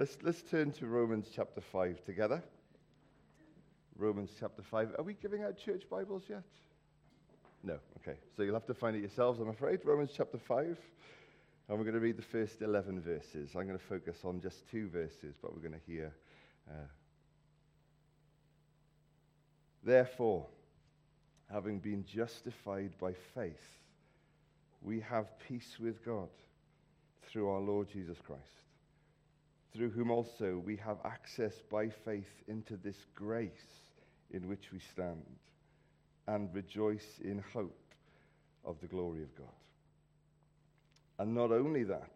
Let's, let's turn to Romans chapter 5 together. Romans chapter 5. Are we giving out church Bibles yet? No. Okay. So you'll have to find it yourselves, I'm afraid. Romans chapter 5. And we're going to read the first 11 verses. I'm going to focus on just two verses, but we're going to hear. Uh, Therefore, having been justified by faith, we have peace with God through our Lord Jesus Christ, through whom also we have access by faith into this grace in which we stand and rejoice in hope of the glory of God. And not only that,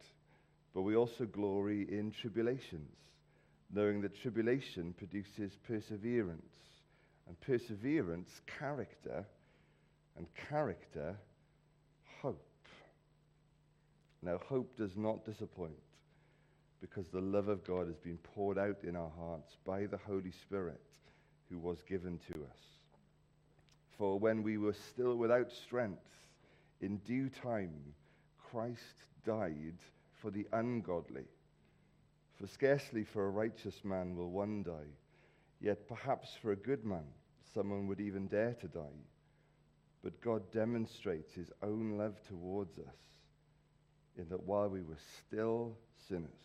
but we also glory in tribulations, knowing that tribulation produces perseverance, and perseverance, character, and character, hope. Now, hope does not disappoint because the love of God has been poured out in our hearts by the Holy Spirit who was given to us. For when we were still without strength, in due time, Christ died for the ungodly. For scarcely for a righteous man will one die, yet perhaps for a good man, someone would even dare to die. But God demonstrates his own love towards us in that while we were still sinners,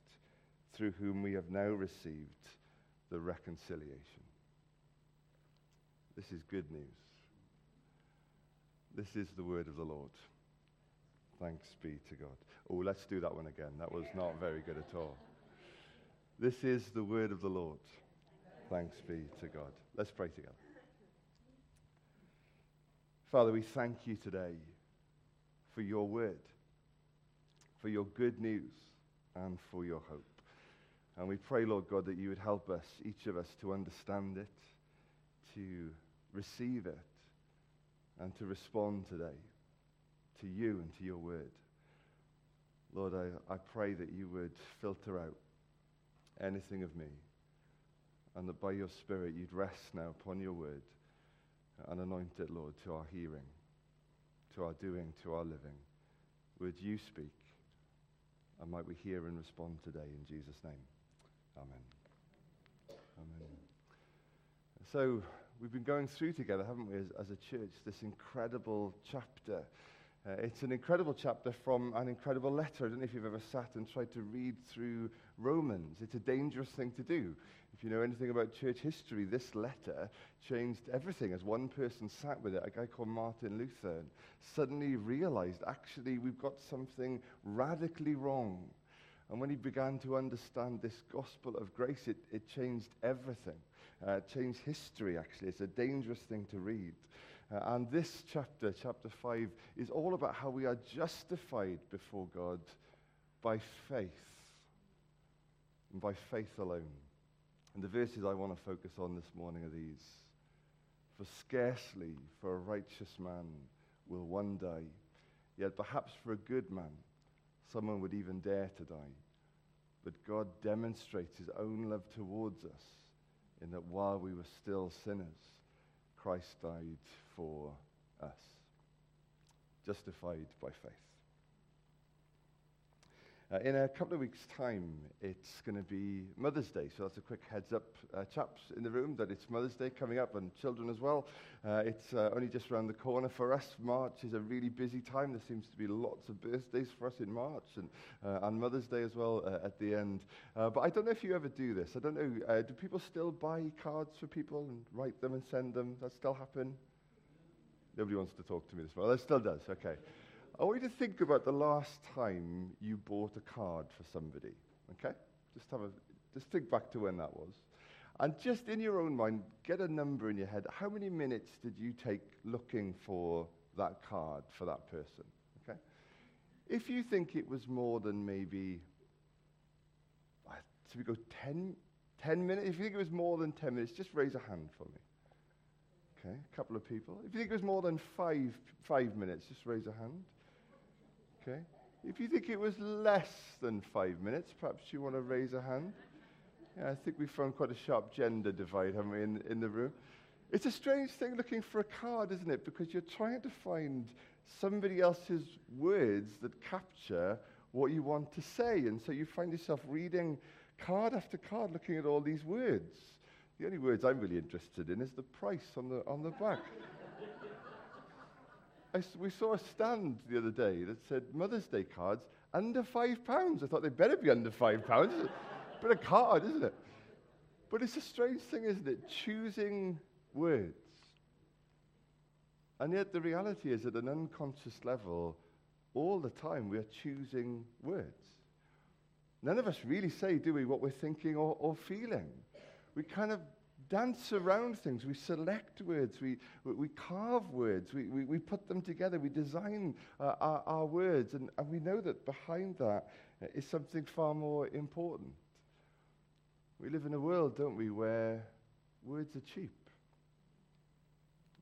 through whom we have now received the reconciliation. This is good news. This is the word of the Lord. Thanks be to God. Oh, let's do that one again. That was not very good at all. This is the word of the Lord. Thanks be to God. Let's pray together. Father, we thank you today for your word, for your good news, and for your hope. And we pray, Lord God, that you would help us, each of us, to understand it, to receive it, and to respond today to you and to your word. Lord, I, I pray that you would filter out anything of me, and that by your Spirit you'd rest now upon your word and anoint it, Lord, to our hearing, to our doing, to our living. Would you speak? And might we hear and respond today in Jesus' name. Amen. Amen. So, we've been going through together, haven't we, as, as a church, this incredible chapter. Uh, it's an incredible chapter from an incredible letter. I don't know if you've ever sat and tried to read through Romans. It's a dangerous thing to do. If you know anything about church history, this letter changed everything. As one person sat with it, a guy called Martin Luther, suddenly realized actually we've got something radically wrong. And when he began to understand this gospel of grace, it, it changed everything. Uh, changed history, actually. It's a dangerous thing to read. Uh, and this chapter, chapter 5, is all about how we are justified before God by faith. And by faith alone. And the verses I want to focus on this morning are these. For scarcely for a righteous man will one die, yet perhaps for a good man someone would even dare to die. But God demonstrates his own love towards us in that while we were still sinners, Christ died for us, justified by faith. Uh, in a couple of weeks' time, it's going to be Mother's Day. So that's a quick heads up, uh, chaps in the room, that it's Mother's Day coming up, and children as well. Uh, it's uh, only just around the corner for us. March is a really busy time. There seems to be lots of birthdays for us in March, and, uh, and Mother's Day as well uh, at the end. but I don't know if you ever do this. I don't know. do people still buy cards for people and write them and send them? Does that still happen? Nobody wants to talk to me this morning. That still does. Okay. I want you to think about the last time you bought a card for somebody. Okay? Just have a just think back to when that was. And just in your own mind, get a number in your head. How many minutes did you take looking for that card for that person? Okay? If you think it was more than maybe uh, So we go 10, 10 minutes. If you think it was more than 10 minutes, just raise a hand for me. Okay, a couple of people. If you think it was more than five, five minutes, just raise a hand. Okay. If you think it was less than five minutes, perhaps you want to raise a hand. Yeah, I think we found quite a sharp gender divide, haven't we, in, in the room? It's a strange thing looking for a card, isn't it? Because you're trying to find somebody else's words that capture what you want to say. And so you find yourself reading card after card, looking at all these words. The only words I'm really interested in is the price on the, on the back. I, we saw a stand the other day that said Mother's Day cards under five pounds. I thought they better be under five pounds. but a card, isn't it? But it's a strange thing, isn't it? Choosing words. And yet the reality is, at an unconscious level, all the time we are choosing words. None of us really say, do we, what we're thinking or, or feeling. We kind of dance around things. We select words. We, we carve words. We, we, we put them together. We design uh, our, our words. And, and we know that behind that is something far more important. We live in a world, don't we, where words are cheap.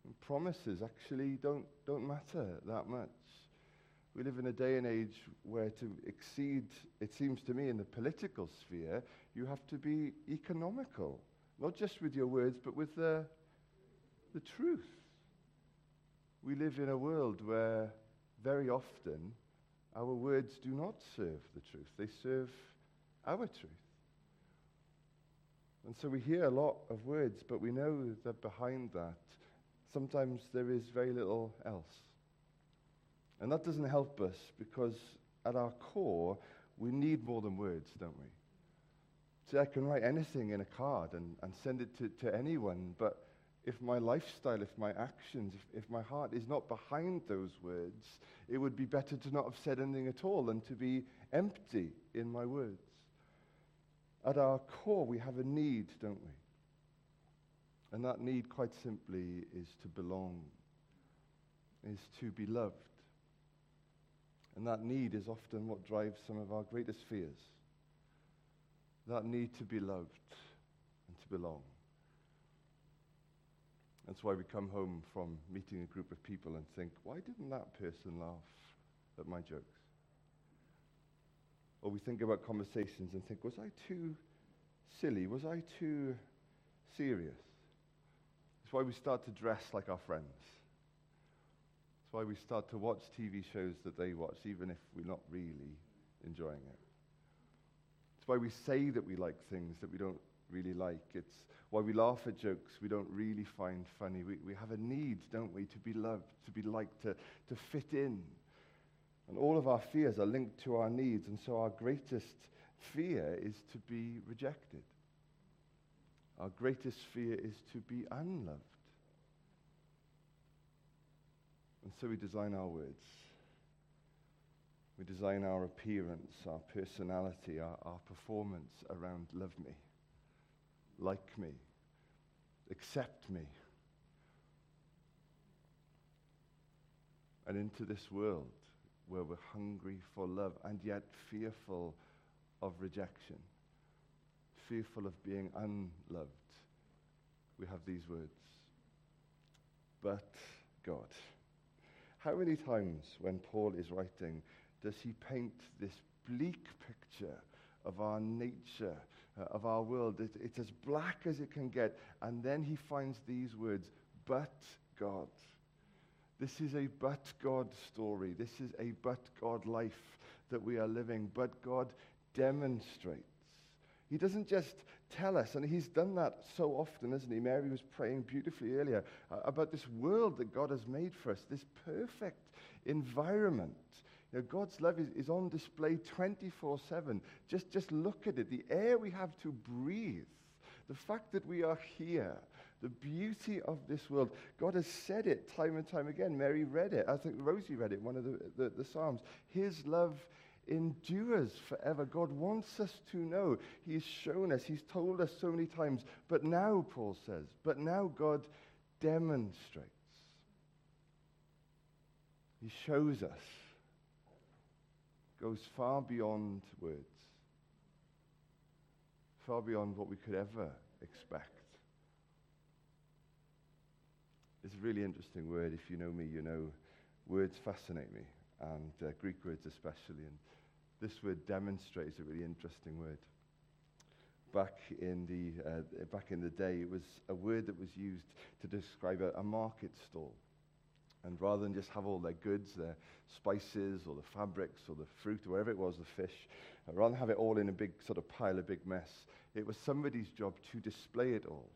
And promises actually don't, don't matter that much. We live in a day and age where to exceed, it seems to me, in the political sphere, you have to be economical, not just with your words, but with the, the truth. We live in a world where very often our words do not serve the truth, they serve our truth. And so we hear a lot of words, but we know that behind that, sometimes there is very little else. And that doesn't help us because at our core, we need more than words, don't we? See, I can write anything in a card and, and send it to, to anyone, but if my lifestyle, if my actions, if, if my heart is not behind those words, it would be better to not have said anything at all and to be empty in my words. At our core, we have a need, don't we? And that need, quite simply, is to belong, is to be loved. And that need is often what drives some of our greatest fears. That need to be loved and to belong. That's why we come home from meeting a group of people and think, why didn't that person laugh at my jokes? Or we think about conversations and think, was I too silly? Was I too serious? It's why we start to dress like our friends. It's why we start to watch TV shows that they watch, even if we're not really enjoying it. Why we say that we like things that we don't really like. It's why we laugh at jokes we don't really find funny. We, we have a need, don't we, to be loved, to be liked, to, to fit in. And all of our fears are linked to our needs, and so our greatest fear is to be rejected. Our greatest fear is to be unloved. And so we design our words. We design our appearance, our personality, our, our performance around love me, like me, accept me. And into this world where we're hungry for love and yet fearful of rejection, fearful of being unloved, we have these words. But God. How many times when Paul is writing does he paint this bleak picture of our nature, uh, of our world? It, it's as black as it can get. And then he finds these words, but God. This is a but God story. This is a but God life that we are living. But God demonstrates. He doesn't just tell us, and he's done that so often, isn't he? Mary was praying beautifully earlier uh, about this world that God has made for us, this perfect environment. Know, God's love is, is on display 24 7. Just, just look at it. The air we have to breathe, the fact that we are here, the beauty of this world. God has said it time and time again. Mary read it. I think Rosie read it, one of the, the, the Psalms. His love endures forever. God wants us to know. He's shown us, He's told us so many times. But now, Paul says, but now God demonstrates. He shows us, goes far beyond words. far beyond what we could ever expect. It's a really interesting word. If you know me, you know words fascinate me, and uh, Greek words especially. And this word demonstrate is a really interesting word. Back in, the, uh, back in the day, it was a word that was used to describe a, a market stall. And rather than just have all their goods, their spices or the fabrics or the fruit or whatever it was, the fish, uh, rather than have it all in a big sort of pile, a big mess, it was somebody's job to display it all,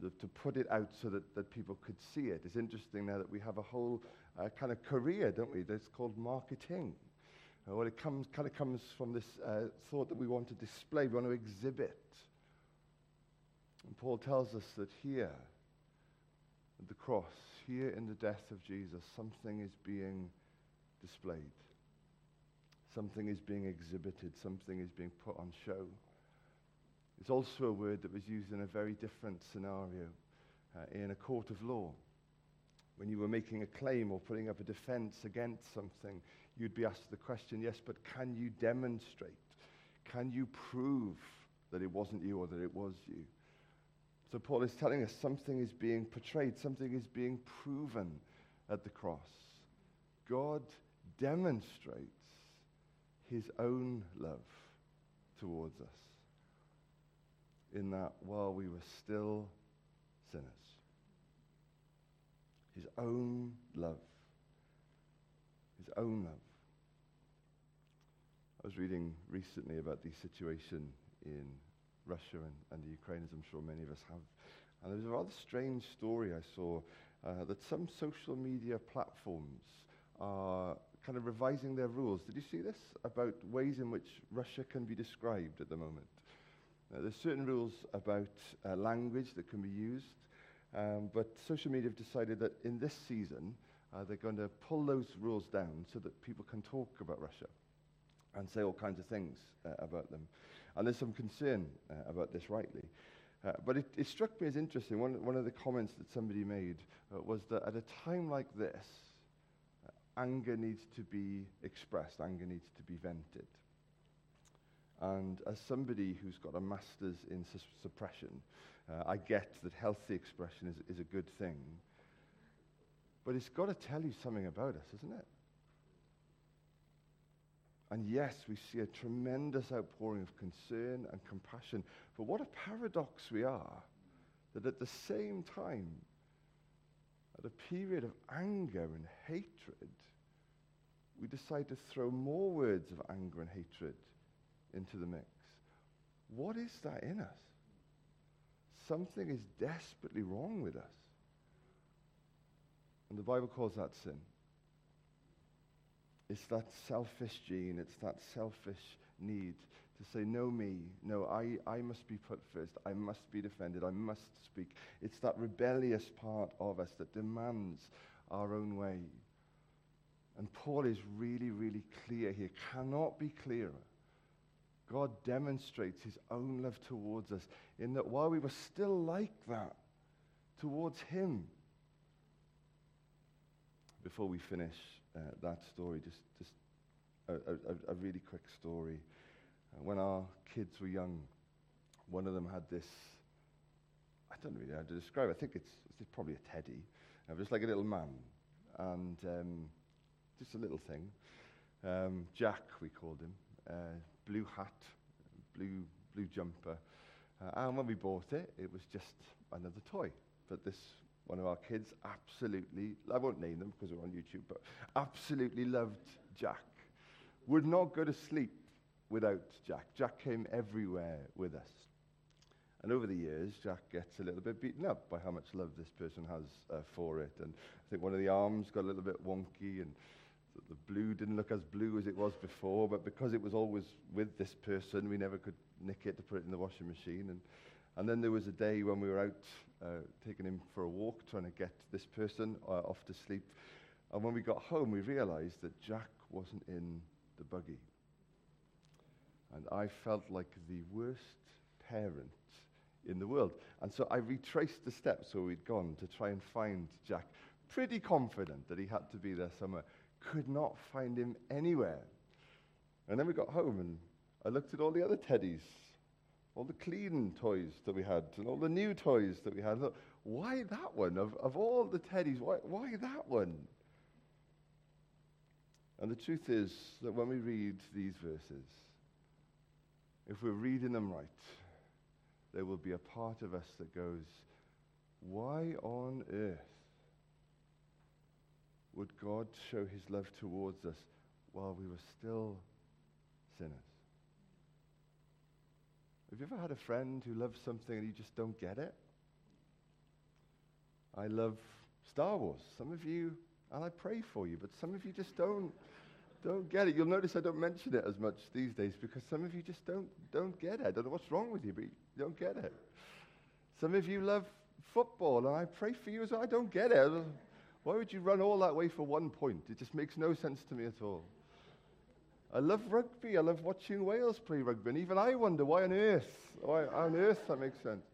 to, to put it out so that, that people could see it. It's interesting now that we have a whole uh, kind of career, don't we, that's called marketing. Uh, well, it comes, kind of comes from this uh, thought that we want to display, we want to exhibit. And Paul tells us that here, at the cross, here in the death of Jesus, something is being displayed. Something is being exhibited. Something is being put on show. It's also a word that was used in a very different scenario uh, in a court of law. When you were making a claim or putting up a defense against something, you'd be asked the question, yes, but can you demonstrate? Can you prove that it wasn't you or that it was you? So Paul is telling us something is being portrayed, something is being proven at the cross. God demonstrates his own love towards us in that while we were still sinners, his own love, his own love. I was reading recently about the situation in Russia and, and the Ukraine, as I'm sure many of us have. And there was a rather strange story I saw uh, that some social media platforms are kind of revising their rules. Did you see this? About ways in which Russia can be described at the moment. There's certain rules about uh, language that can be used, um, but social media have decided that in this season, uh, they're going to pull those rules down so that people can talk about Russia and say all kinds of things uh, about them. And there's some concern uh, about this, rightly. Uh, but it, it, struck me as interesting. One, one of the comments that somebody made uh, was that at a time like this, uh, anger needs to be expressed, anger needs to be vented. And as somebody who's got a master's in su- suppression, uh, I get that healthy expression is, is a good thing. But it's got to tell you something about us, isn't it? And yes, we see a tremendous outpouring of concern and compassion. But what a paradox we are that at the same time, at a period of anger and hatred, we decide to throw more words of anger and hatred into the mix. What is that in us? Something is desperately wrong with us. And the Bible calls that sin. It's that selfish gene, it's that selfish need to say, no, me, no, I, I must be put first, I must be defended, I must speak. It's that rebellious part of us that demands our own way. And Paul is really, really clear here, cannot be clearer. God demonstrates his own love towards us in that while we were still like that, towards him. Before we finish, uh, that story, just, just a, a, a really quick story. Uh, when our kids were young, one of them had this, I don't really know how to describe it. I think it's, it's probably a teddy. Uh, just like a little man. And um, just a little thing. Um, Jack, we called him. Uh, blue hat, blue, blue jumper. Uh, and when we bought it, it was just another toy. But this one of our kids absolutely, I won't name them because we're on YouTube, but absolutely loved Jack. Would not go to sleep without Jack. Jack came everywhere with us. And over the years, Jack gets a little bit beaten up by how much love this person has uh, for it. And I think one of the arms got a little bit wonky, and the blue didn't look as blue as it was before. But because it was always with this person, we never could nick it to put it in the washing machine. And, and then there was a day when we were out uh, taking him for a walk, trying to get this person uh, off to sleep. And when we got home, we realized that Jack wasn't in the buggy. And I felt like the worst parent in the world. And so I retraced the steps where we'd gone to try and find Jack, pretty confident that he had to be there somewhere. Could not find him anywhere. And then we got home and I looked at all the other teddies all the clean toys that we had, and all the new toys that we had. Why that one? Of, of all the teddies, why, why that one? And the truth is that when we read these verses, if we're reading them right, there will be a part of us that goes, Why on earth would God show his love towards us while we were still sinners? Have you ever had a friend who loves something and you just don't get it? I love Star Wars. Some of you, and I pray for you, but some of you just don't, don't get it. You'll notice I don't mention it as much these days because some of you just don't, don't get it. I don't know what's wrong with you, but you don't get it. Some of you love football, and I pray for you as well. I don't get it. Why would you run all that way for one point? It just makes no sense to me at all. I love rugby. I love watching Wales play rugby. And even I wonder why on earth, why on earth that makes sense.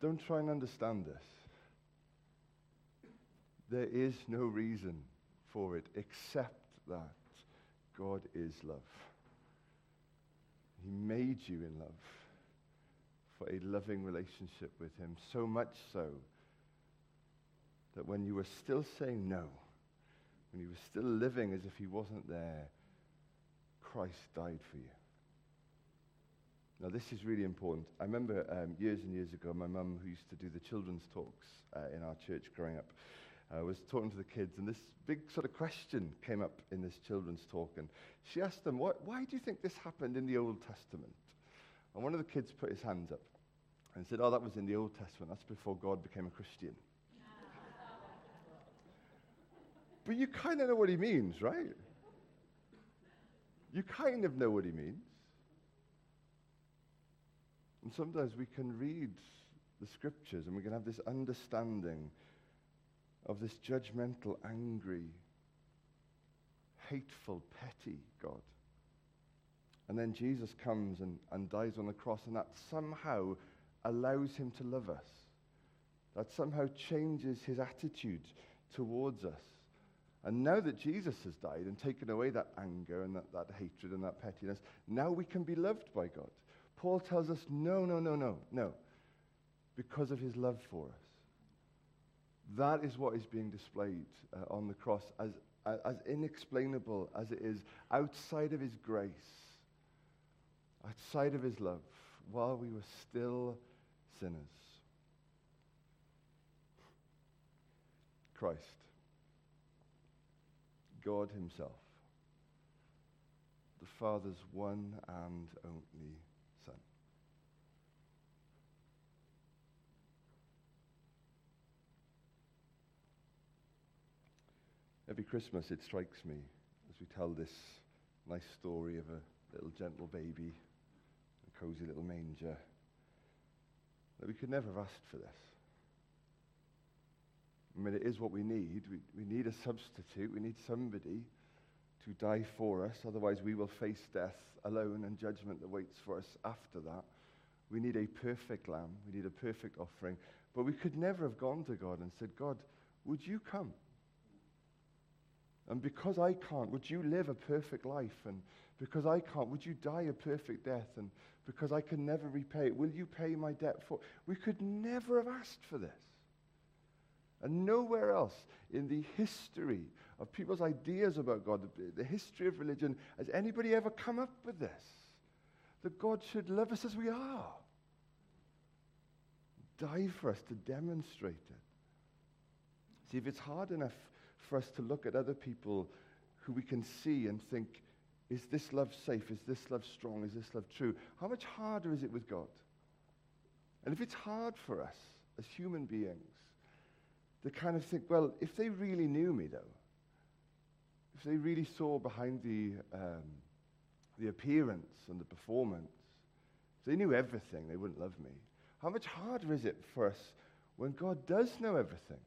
Don't try and understand this. There is no reason for it except that God is love. He made you in love for a loving relationship with Him, so much so that when you were still saying no, when he was still living as if he wasn't there, Christ died for you. Now, this is really important. I remember um, years and years ago, my mum, who used to do the children's talks uh, in our church growing up, uh, was talking to the kids, and this big sort of question came up in this children's talk. And she asked them, why, why do you think this happened in the Old Testament? And one of the kids put his hands up and said, Oh, that was in the Old Testament. That's before God became a Christian. But you kind of know what he means, right? You kind of know what he means. And sometimes we can read the scriptures and we can have this understanding of this judgmental, angry, hateful, petty God. And then Jesus comes and, and dies on the cross, and that somehow allows him to love us. That somehow changes his attitude towards us. And now that Jesus has died and taken away that anger and that, that hatred and that pettiness, now we can be loved by God. Paul tells us, no, no, no, no, no, because of his love for us. That is what is being displayed uh, on the cross as, as inexplainable as it is outside of his grace, outside of his love, while we were still sinners. Christ God Himself, the Father's one and only Son. Every Christmas it strikes me as we tell this nice story of a little gentle baby, a cozy little manger, that we could never have asked for this. I mean, it is what we need. We, we need a substitute. We need somebody to die for us. Otherwise, we will face death alone and judgment that waits for us after that. We need a perfect lamb. We need a perfect offering. But we could never have gone to God and said, God, would you come? And because I can't, would you live a perfect life? And because I can't, would you die a perfect death? And because I can never repay it, will you pay my debt for? We could never have asked for this. And nowhere else in the history of people's ideas about God, the, history of religion, has anybody ever come up with this. That God should love us as we are. Die for us to demonstrate it. See, if it's hard enough for us to look at other people who we can see and think, is this love safe? Is this love strong? Is this love true? How much harder is it with God? And if it's hard for us as human beings they kind of think, well, if they really knew me, though, if they really saw behind the, um, the appearance and the performance, if they knew everything, they wouldn't love me. How much harder is it for us when God does know everything?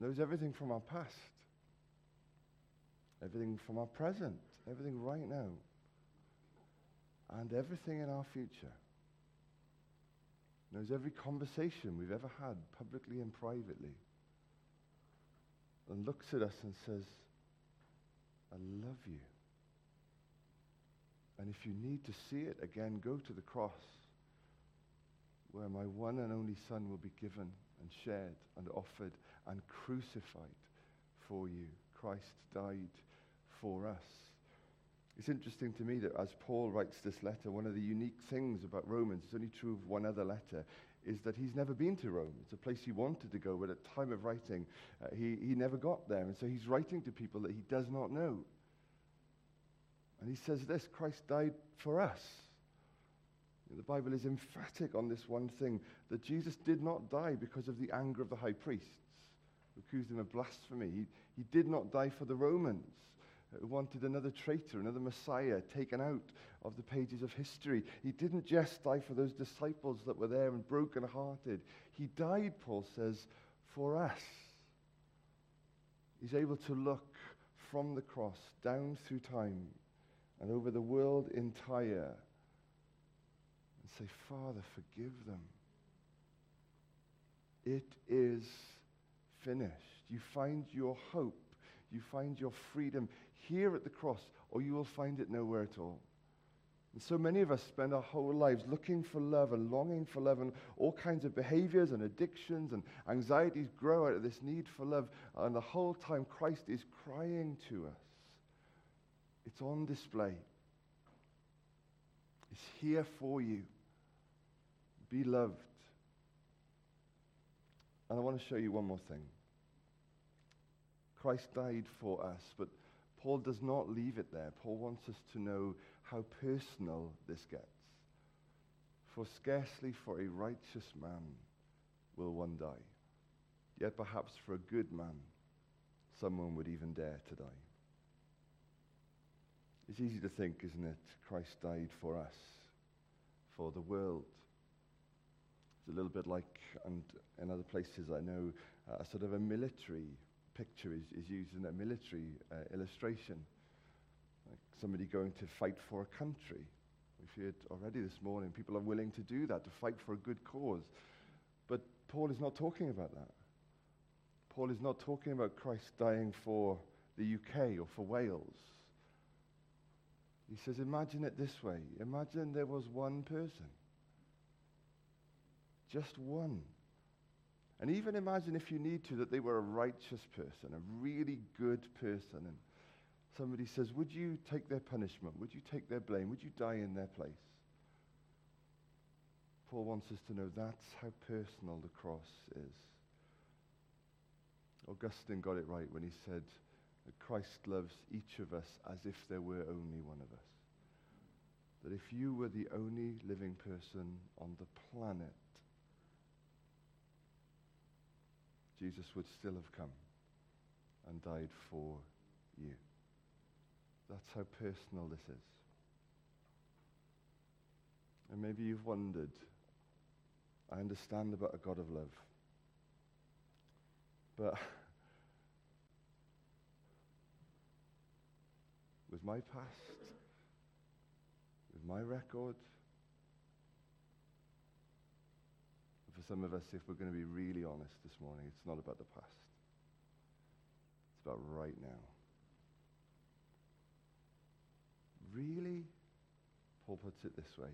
Knows everything from our past, everything from our present, everything right now, and everything in our future knows every conversation we've ever had, publicly and privately, and looks at us and says, I love you. And if you need to see it again, go to the cross where my one and only Son will be given and shared and offered and crucified for you. Christ died for us. It's interesting to me that as Paul writes this letter, one of the unique things about Romans, it's only true of one other letter, is that he's never been to Rome. It's a place he wanted to go, but at time of writing, uh, he, he never got there. And so he's writing to people that he does not know. And he says this Christ died for us. The Bible is emphatic on this one thing that Jesus did not die because of the anger of the high priests who accused him of blasphemy. He, he did not die for the Romans wanted another traitor, another Messiah taken out of the pages of history. He didn't just die for those disciples that were there and broken-hearted. He died, Paul says, for us. He's able to look from the cross down through time and over the world entire and say, Father, forgive them. It is finished. You find your hope, you find your freedom here at the cross, or you will find it nowhere at all. And so many of us spend our whole lives looking for love and longing for love, and all kinds of behaviors and addictions and anxieties grow out of this need for love. And the whole time, Christ is crying to us. It's on display. It's here for you. Be loved. And I want to show you one more thing. Christ died for us, but Paul does not leave it there. Paul wants us to know how personal this gets. For scarcely for a righteous man will one die. Yet perhaps for a good man, someone would even dare to die. It's easy to think, isn't it? Christ died for us, for the world. It's a little bit like, and in other places I know, uh, sort of a military picture is, is used in a military uh, illustration. Like somebody going to fight for a country. We've heard already this morning, people are willing to do that, to fight for a good cause. But Paul is not talking about that. Paul is not talking about Christ dying for the UK or for Wales. He says, imagine it this way. Imagine there was one person. Just one and even imagine if you need to that they were a righteous person, a really good person. And somebody says, Would you take their punishment? Would you take their blame? Would you die in their place? Paul wants us to know that's how personal the cross is. Augustine got it right when he said that Christ loves each of us as if there were only one of us. That if you were the only living person on the planet, Jesus would still have come and died for you. That's how personal this is. And maybe you've wondered, I understand about a God of love. But with my past, with my record, some of us, if we're going to be really honest this morning, it's not about the past. It's about right now. Really? Paul puts it this way.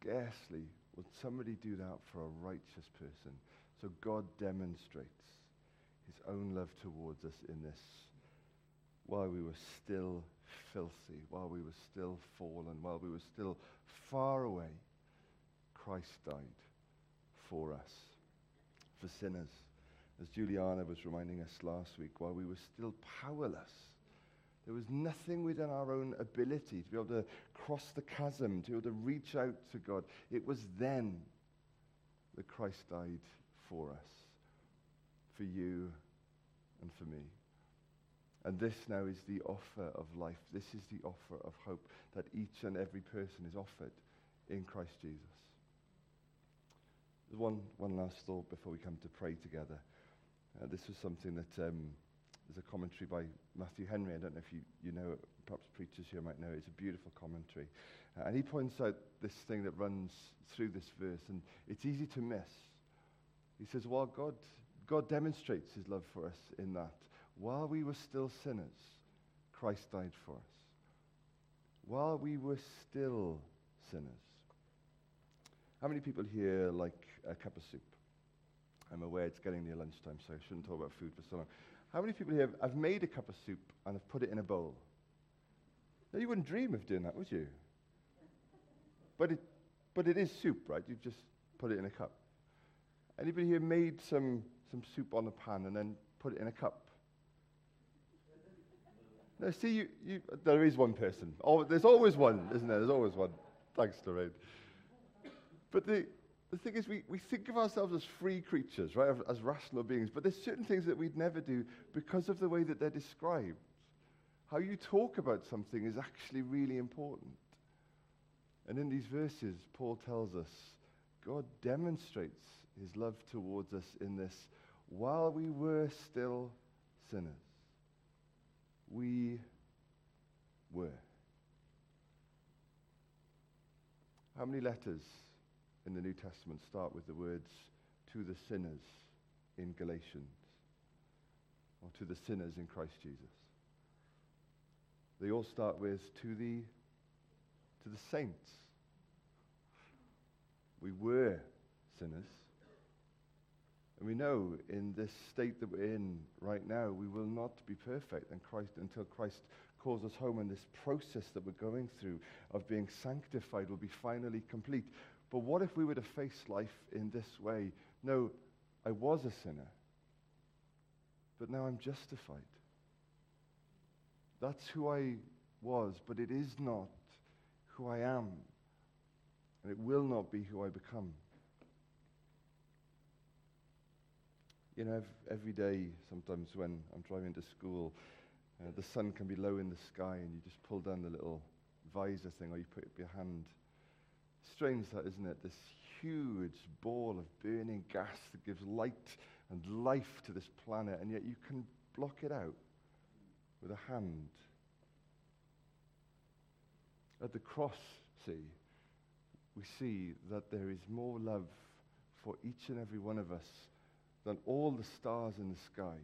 Scarcely would somebody do that for a righteous person. So God demonstrates his own love towards us in this. While we were still filthy, while we were still fallen, while we were still far away, Christ died for us, for sinners. As Juliana was reminding us last week, while we were still powerless, there was nothing within our own ability to be able to cross the chasm, to be able to reach out to God. It was then that Christ died for us, for you and for me. And this now is the offer of life. This is the offer of hope that each and every person is offered in Christ Jesus. One, one last thought before we come to pray together. Uh, this was something that um, is a commentary by Matthew Henry. I don't know if you, you know it. Perhaps preachers here might know it. It's a beautiful commentary. Uh, and he points out this thing that runs through this verse, and it's easy to miss. He says, Well, God, God demonstrates his love for us in that while we were still sinners, Christ died for us. while we were still sinners. How many people here like a cup of soup? I'm aware it's getting near lunchtime, so I shouldn't talk about food for so long. How many people here have, have made a cup of soup and have put it in a bowl? Now, you wouldn't dream of doing that, would you? But it, but it is soup, right? You just put it in a cup. Anybody here made some, some soup on a pan and then put it in a cup? No, see, you, you, there is one person. Oh, there's always one, isn't there? There's always one. Thanks, Lorraine. But the, the thing is, we, we think of ourselves as free creatures, right, as rational beings, but there's certain things that we'd never do because of the way that they're described. How you talk about something is actually really important. And in these verses, Paul tells us God demonstrates his love towards us in this while we were still sinners. We were. How many letters in the New Testament start with the words to the sinners in Galatians or to the sinners in Christ Jesus? They all start with to the to the saints. We were sinners. And we know in this state that we're in right now, we will not be perfect Christ, until Christ calls us home. And this process that we're going through of being sanctified will be finally complete. But what if we were to face life in this way? No, I was a sinner, but now I'm justified. That's who I was, but it is not who I am. And it will not be who I become. You know, every day, sometimes when I'm driving to school, uh, the sun can be low in the sky and you just pull down the little visor thing or you put your hand. Strange that, isn't it? This huge ball of burning gas that gives light and life to this planet, and yet you can block it out with a hand. At the cross, see, we see that there is more love for each and every one of us than all the stars in the sky.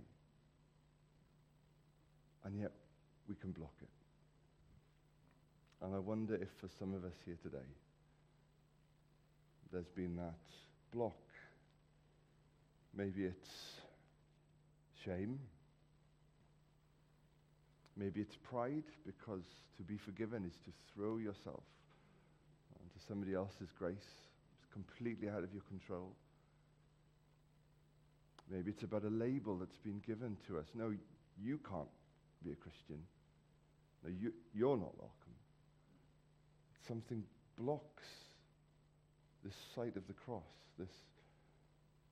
And yet we can block it. And I wonder if for some of us here today, there's been that block. Maybe it's shame. Maybe it's pride, because to be forgiven is to throw yourself onto somebody else's grace. It's completely out of your control. Maybe it's about a label that's been given to us. No, you can't be a Christian. No, you, you're not welcome. Something blocks this sight of the cross, this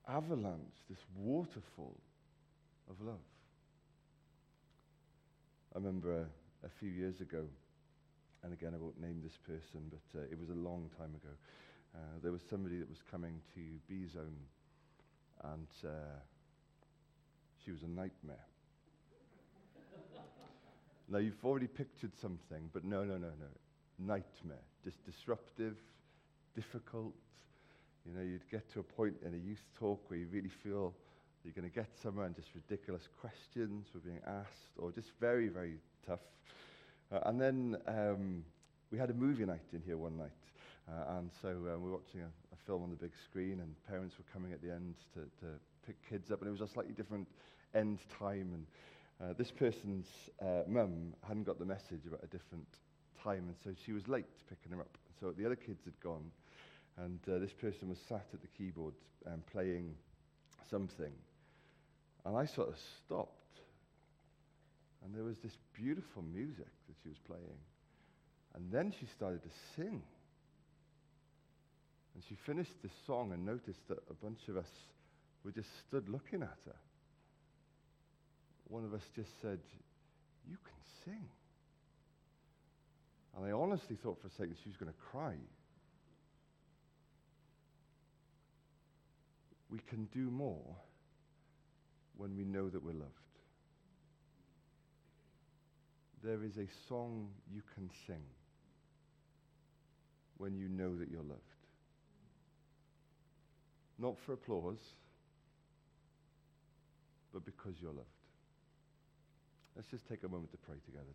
avalanche, this waterfall of love. I remember a, a few years ago, and again, I won't name this person, but uh, it was a long time ago. Uh, there was somebody that was coming to B Zone, and uh, she was a nightmare. now, you've already pictured something, but no, no, no, no. Nightmare. Just disruptive, difficult. You know, you'd get to a point in a youth talk where you really feel you're going to get somewhere and just ridiculous questions were being asked, or just very, very tough. Uh, and then um, we had a movie night in here one night. Uh, and so uh, we were watching a, a, film on the big screen, and parents were coming at the end to, to pick kids up, and it was a slightly different end time. And uh, this person's uh, mum hadn't got the message about a different time, and so she was late picking them up. So the other kids had gone, and uh, this person was sat at the keyboard um, playing something. And I sort of stopped. And there was this beautiful music that she was playing. And then she started to sing. And she finished this song and noticed that a bunch of us were just stood looking at her. One of us just said, You can sing. And I honestly thought for a second she was going to cry. We can do more when we know that we're loved. There is a song you can sing when you know that you're loved. Not for applause, but because you're loved. Let's just take a moment to pray together.